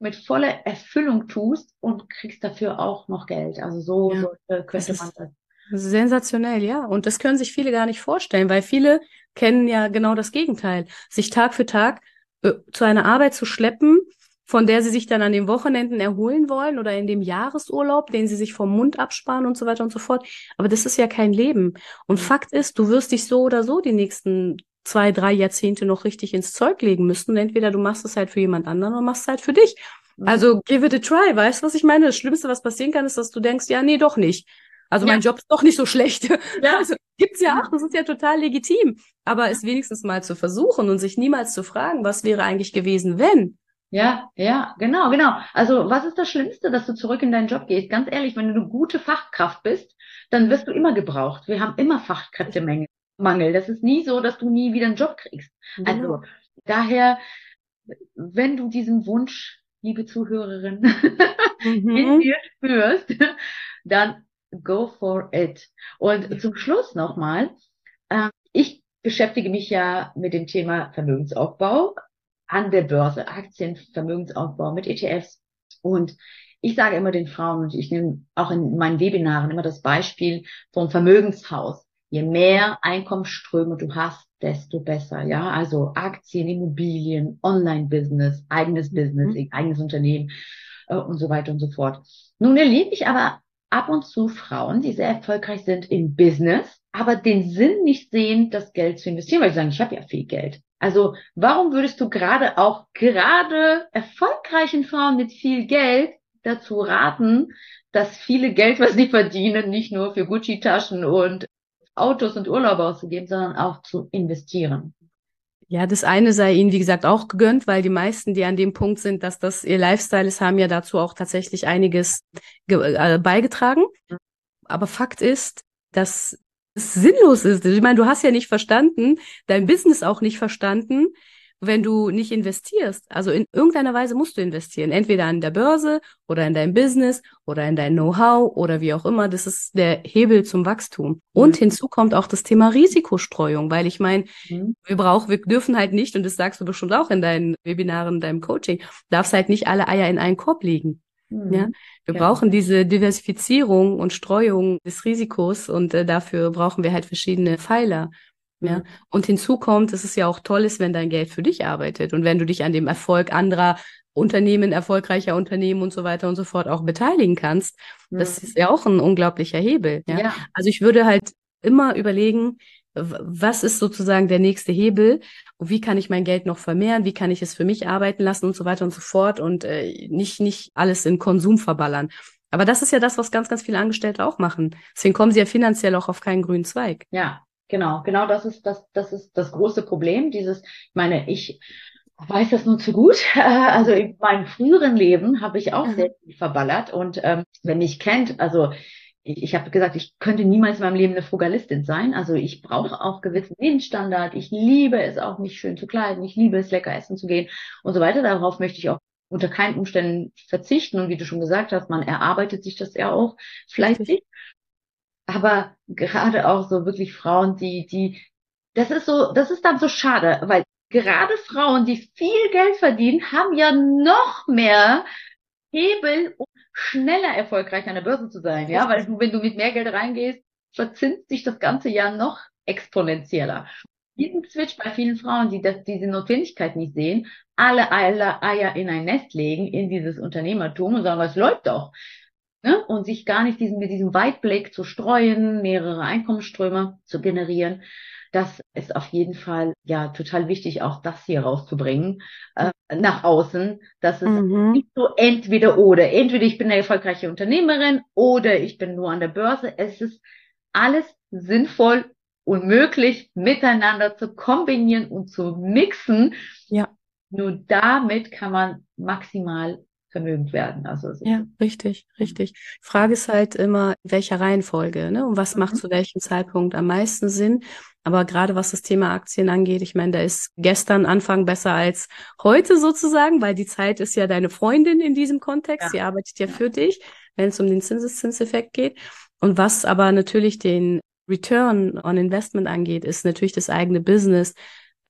mit voller Erfüllung tust und kriegst dafür auch noch Geld. Also so, ja, so könnte man das. Sensationell, ja. Und das können sich viele gar nicht vorstellen, weil viele kennen ja genau das Gegenteil. Sich Tag für Tag äh, zu einer Arbeit zu schleppen, von der sie sich dann an den Wochenenden erholen wollen oder in dem Jahresurlaub, den sie sich vom Mund absparen und so weiter und so fort. Aber das ist ja kein Leben. Und Fakt ist, du wirst dich so oder so die nächsten zwei, drei Jahrzehnte noch richtig ins Zeug legen müssen. Entweder du machst es halt für jemand anderen oder machst es halt für dich. Mhm. Also give it a try, weißt du, was ich meine? Das Schlimmste, was passieren kann, ist, dass du denkst, ja, nee, doch nicht. Also ja. mein Job ist doch nicht so schlecht. Ja. Also gibt's ja auch, das ist ja total legitim. Aber es wenigstens mal zu versuchen und sich niemals zu fragen, was wäre eigentlich gewesen, wenn? Ja, ja, genau, genau. Also was ist das Schlimmste, dass du zurück in deinen Job gehst? Ganz ehrlich, wenn du eine gute Fachkraft bist, dann wirst du immer gebraucht. Wir haben immer Fachkräftemangel. Mangel. Das ist nie so, dass du nie wieder einen Job kriegst. Genau. Also daher, wenn du diesen Wunsch, liebe Zuhörerin, mhm. in dir spürst, dann go for it. Und zum Schluss nochmal, äh, ich beschäftige mich ja mit dem Thema Vermögensaufbau an der Börse, Aktien, Vermögensaufbau mit ETFs. Und ich sage immer den Frauen, und ich nehme auch in meinen Webinaren immer das Beispiel vom Vermögenshaus. Je mehr Einkommensströme du hast, desto besser. Ja, also Aktien, Immobilien, Online-Business, eigenes Business, mhm. eigenes Unternehmen äh, und so weiter und so fort. Nun erlebe ich aber ab und zu Frauen, die sehr erfolgreich sind im Business, aber den Sinn nicht sehen, das Geld zu investieren, weil sie sagen, ich habe ja viel Geld. Also warum würdest du gerade auch gerade erfolgreichen Frauen mit viel Geld dazu raten, dass viele Geld, was sie verdienen, nicht nur für Gucci-Taschen und Autos und Urlaub auszugeben, sondern auch zu investieren. Ja, das eine sei ihnen, wie gesagt, auch gegönnt, weil die meisten, die an dem Punkt sind, dass das ihr Lifestyle ist, haben ja dazu auch tatsächlich einiges äh, beigetragen. Aber Fakt ist, dass es sinnlos ist. Ich meine, du hast ja nicht verstanden, dein Business auch nicht verstanden, wenn du nicht investierst. Also in irgendeiner Weise musst du investieren. Entweder an der Börse oder in dein Business oder in dein Know-how oder wie auch immer. Das ist der Hebel zum Wachstum. Und mhm. hinzu kommt auch das Thema Risikostreuung, weil ich meine, mhm. wir brauchen, wir dürfen halt nicht, und das sagst du bestimmt auch in deinen Webinaren, in deinem Coaching, darfst halt nicht alle Eier in einen Korb legen. Mhm. Ja, wir ja. brauchen diese Diversifizierung und Streuung des Risikos und äh, dafür brauchen wir halt verschiedene Pfeiler. Ja. Mhm. Und hinzu kommt, dass es ja auch toll ist, wenn dein Geld für dich arbeitet und wenn du dich an dem Erfolg anderer Unternehmen, erfolgreicher Unternehmen und so weiter und so fort auch beteiligen kannst. Mhm. Das ist ja auch ein unglaublicher Hebel. Ja? ja. Also ich würde halt immer überlegen, was ist sozusagen der nächste Hebel? Wie kann ich mein Geld noch vermehren? Wie kann ich es für mich arbeiten lassen und so weiter und so fort und äh, nicht, nicht alles in Konsum verballern. Aber das ist ja das, was ganz, ganz viele Angestellte auch machen. Deswegen kommen sie ja finanziell auch auf keinen grünen Zweig. Ja, Genau, genau das ist das, das ist das große Problem. Dieses, ich meine, ich weiß das nur zu gut. Also in meinem früheren Leben habe ich auch mhm. sehr viel verballert. Und ähm, wenn mich kennt, also ich, ich habe gesagt, ich könnte niemals in meinem Leben eine Frugalistin sein. Also ich brauche auch gewissen Lebensstandard. Ich liebe es auch, mich schön zu kleiden. Ich liebe es, lecker essen zu gehen und so weiter. Darauf möchte ich auch unter keinen Umständen verzichten. Und wie du schon gesagt hast, man erarbeitet sich das ja auch fleißig. Aber gerade auch so wirklich Frauen, die, die, das ist so, das ist dann so schade, weil gerade Frauen, die viel Geld verdienen, haben ja noch mehr Hebel, um schneller erfolgreich an der Börse zu sein. Ja, weil du, wenn du mit mehr Geld reingehst, verzinst sich das ganze Jahr noch exponentieller. Diesen Switch bei vielen Frauen, die das, diese Notwendigkeit nicht sehen, alle Eier in ein Nest legen, in dieses Unternehmertum und sagen, es läuft doch. Ne? Und sich gar nicht diesen, mit diesem Weitblick zu streuen, mehrere Einkommensströme zu generieren. Das ist auf jeden Fall ja total wichtig, auch das hier rauszubringen äh, nach außen, dass es mhm. nicht so entweder oder, entweder ich bin eine erfolgreiche Unternehmerin oder ich bin nur an der Börse. Es ist alles sinnvoll und möglich miteinander zu kombinieren und zu mixen. Ja. Nur damit kann man maximal vermögend werden. Also ja, richtig, richtig. Frage ist halt immer, in welcher Reihenfolge, ne? Und was mhm. macht zu welchem Zeitpunkt am meisten Sinn? Aber gerade was das Thema Aktien angeht, ich meine, da ist gestern Anfang besser als heute sozusagen, weil die Zeit ist ja deine Freundin in diesem Kontext. Ja. Sie arbeitet ja, ja. für dich, wenn es um den Zinseszinseffekt geht. Und was aber natürlich den Return on Investment angeht, ist natürlich das eigene Business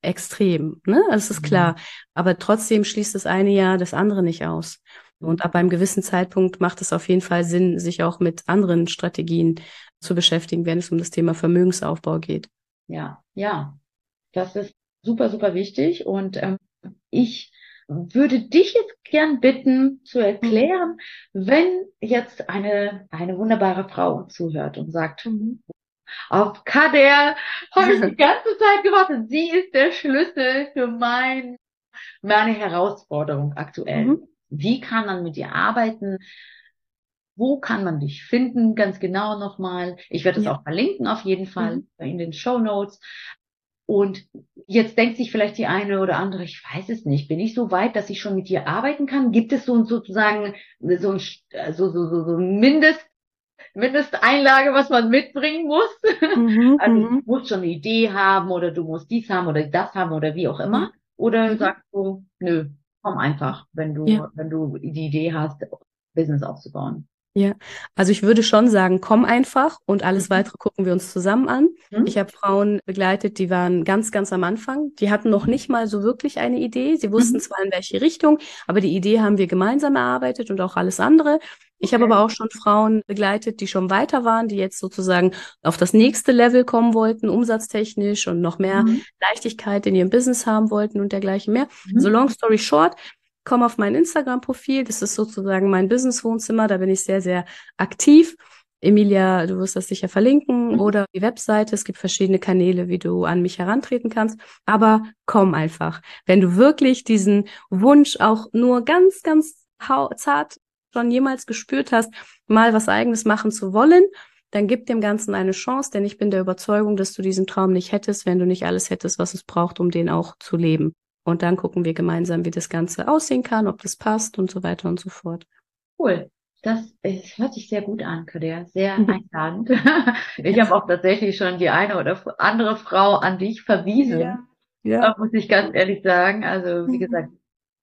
extrem. Ne? Das ist klar. Mhm. Aber trotzdem schließt das eine Jahr das andere nicht aus. Und ab einem gewissen Zeitpunkt macht es auf jeden Fall Sinn, sich auch mit anderen Strategien zu beschäftigen, wenn es um das Thema Vermögensaufbau geht. Ja, ja, das ist super, super wichtig. Und ähm, ich würde dich jetzt gern bitten zu erklären, mhm. wenn jetzt eine, eine wunderbare Frau zuhört und sagt, mhm. Auf Kader habe ich die ganze Zeit gewartet. Sie ist der Schlüssel für mein, meine Herausforderung aktuell. Mhm. Wie kann man mit ihr arbeiten? Wo kann man dich finden? Ganz genau nochmal. Ich werde es ja. auch verlinken auf jeden Fall mhm. in den Show Notes. Und jetzt denkt sich vielleicht die eine oder andere, ich weiß es nicht, bin ich so weit, dass ich schon mit dir arbeiten kann? Gibt es so sozusagen so ein so, so, so, so Mindest, Mindesteinlage, was man mitbringen muss? Mhm, also du mhm. musst schon eine Idee haben oder du musst dies haben oder das haben oder wie auch immer. Oder mhm. sagst du, nö, komm einfach, wenn du, ja. wenn du die Idee hast, Business aufzubauen. Ja, also ich würde schon sagen, komm einfach und alles mhm. weitere gucken wir uns zusammen an. Mhm. Ich habe Frauen begleitet, die waren ganz, ganz am Anfang. Die hatten noch nicht mal so wirklich eine Idee. Sie wussten mhm. zwar in welche Richtung, aber die Idee haben wir gemeinsam erarbeitet und auch alles andere. Ich okay. habe aber auch schon Frauen begleitet, die schon weiter waren, die jetzt sozusagen auf das nächste Level kommen wollten, umsatztechnisch und noch mehr mhm. Leichtigkeit in ihrem Business haben wollten und dergleichen mehr. Mhm. So long story short, komm auf mein Instagram-Profil. Das ist sozusagen mein Business-Wohnzimmer. Da bin ich sehr, sehr aktiv. Emilia, du wirst das sicher verlinken mhm. oder die Webseite. Es gibt verschiedene Kanäle, wie du an mich herantreten kannst. Aber komm einfach. Wenn du wirklich diesen Wunsch auch nur ganz, ganz zart schon jemals gespürt hast, mal was eigenes machen zu wollen, dann gib dem Ganzen eine Chance, denn ich bin der Überzeugung, dass du diesen Traum nicht hättest, wenn du nicht alles hättest, was es braucht, um den auch zu leben. Und dann gucken wir gemeinsam, wie das Ganze aussehen kann, ob das passt und so weiter und so fort. Cool. Das, das hört sich sehr gut an, Kader. Sehr mhm. einladend. ich habe auch tatsächlich schon die eine oder andere Frau an dich verwiesen. Ja. ja. Muss ich ganz ehrlich sagen. Also, wie mhm. gesagt,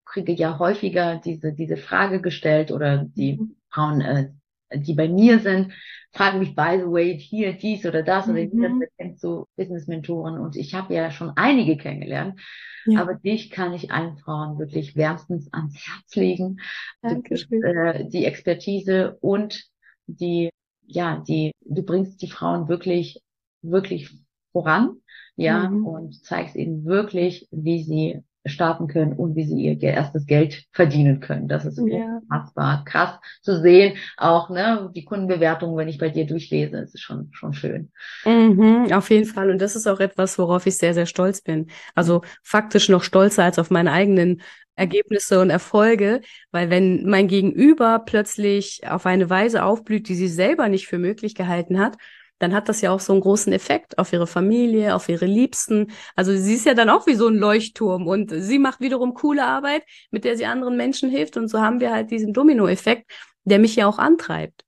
kriege ja häufiger diese, diese Frage gestellt oder die mhm. Frauen, äh, die bei mir sind, fragen mich, by the way, hier dies oder das oder mhm. das kennst du Business-Mentoren und ich habe ja schon einige kennengelernt, ja. aber dich kann ich allen Frauen wirklich wärmstens ans Herz legen. Dankeschön. Äh, die Expertise und die, ja, die, du bringst die Frauen wirklich, wirklich voran, ja, mhm. und zeigst ihnen wirklich, wie sie starten können und wie sie ihr erstes Geld verdienen können. Das ist ja. unfassbar krass zu sehen. Auch ne, die Kundenbewertung, wenn ich bei dir durchlese, ist schon schon schön. Mhm, auf jeden Fall. Und das ist auch etwas, worauf ich sehr, sehr stolz bin. Also faktisch noch stolzer als auf meine eigenen Ergebnisse und Erfolge, weil wenn mein Gegenüber plötzlich auf eine Weise aufblüht, die sie selber nicht für möglich gehalten hat, dann hat das ja auch so einen großen Effekt auf ihre Familie, auf ihre Liebsten. Also sie ist ja dann auch wie so ein Leuchtturm und sie macht wiederum coole Arbeit, mit der sie anderen Menschen hilft. Und so haben wir halt diesen Dominoeffekt, der mich ja auch antreibt.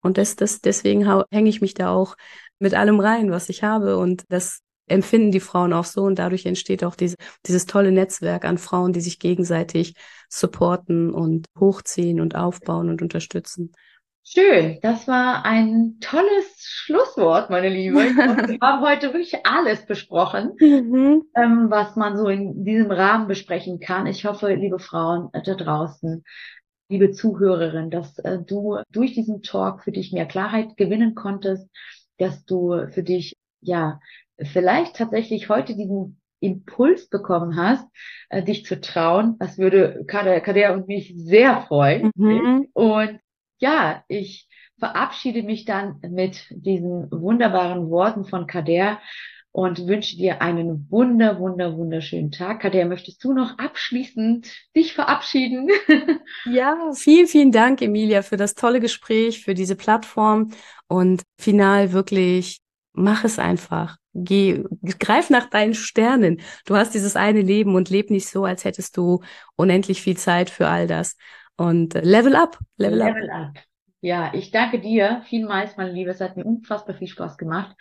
Und das, das, deswegen hänge ich mich da auch mit allem rein, was ich habe. Und das empfinden die Frauen auch so. Und dadurch entsteht auch diese, dieses tolle Netzwerk an Frauen, die sich gegenseitig supporten und hochziehen und aufbauen und unterstützen. Schön, das war ein tolles Schlusswort, meine Liebe. wir haben heute wirklich alles besprochen, mhm. ähm, was man so in diesem Rahmen besprechen kann. Ich hoffe, liebe Frauen da draußen, liebe Zuhörerin, dass äh, du durch diesen Talk für dich mehr Klarheit gewinnen konntest, dass du für dich, ja, vielleicht tatsächlich heute diesen Impuls bekommen hast, äh, dich zu trauen. Das würde Kader und mich sehr freuen. Mhm. Und ja, ich verabschiede mich dann mit diesen wunderbaren Worten von Kader und wünsche dir einen wunder, wunder, wunderschönen Tag. Kader, möchtest du noch abschließend dich verabschieden? ja, vielen, vielen Dank, Emilia, für das tolle Gespräch, für diese Plattform und final wirklich mach es einfach. Geh, greif nach deinen Sternen. Du hast dieses eine Leben und leb nicht so, als hättest du unendlich viel Zeit für all das. Und äh, level up, level, level up. up. Ja, ich danke dir vielmals, meine Liebe. Es hat mir unfassbar viel Spaß gemacht.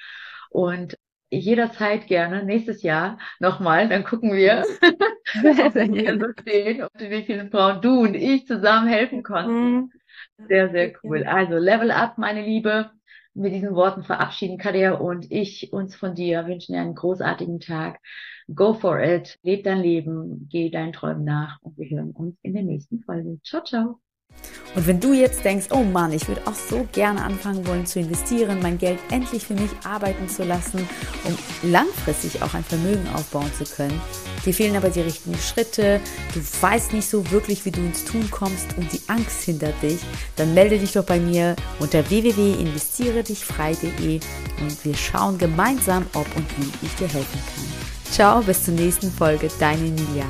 Und jederzeit gerne nächstes Jahr nochmal, dann gucken wir, sehr, sehr gerne. ob wie vielen Frauen du und ich zusammen helfen konnten. Mhm. Sehr, sehr cool. Also Level Up, meine Liebe. Mit diesen Worten verabschieden Kadia und ich uns von dir wünschen dir einen großartigen Tag. Go for it, leb dein Leben, geh deinen Träumen nach und wir hören uns in der nächsten Folge. Ciao, ciao. Und wenn du jetzt denkst, oh Mann, ich würde auch so gerne anfangen wollen zu investieren, mein Geld endlich für mich arbeiten zu lassen, um langfristig auch ein Vermögen aufbauen zu können, dir fehlen aber die richtigen Schritte, du weißt nicht so wirklich, wie du ins Tun kommst und die Angst hindert dich, dann melde dich doch bei mir unter www.investieredichfrei.de und wir schauen gemeinsam, ob und wie ich dir helfen kann. Ciao, bis zur nächsten Folge, deine Emilia.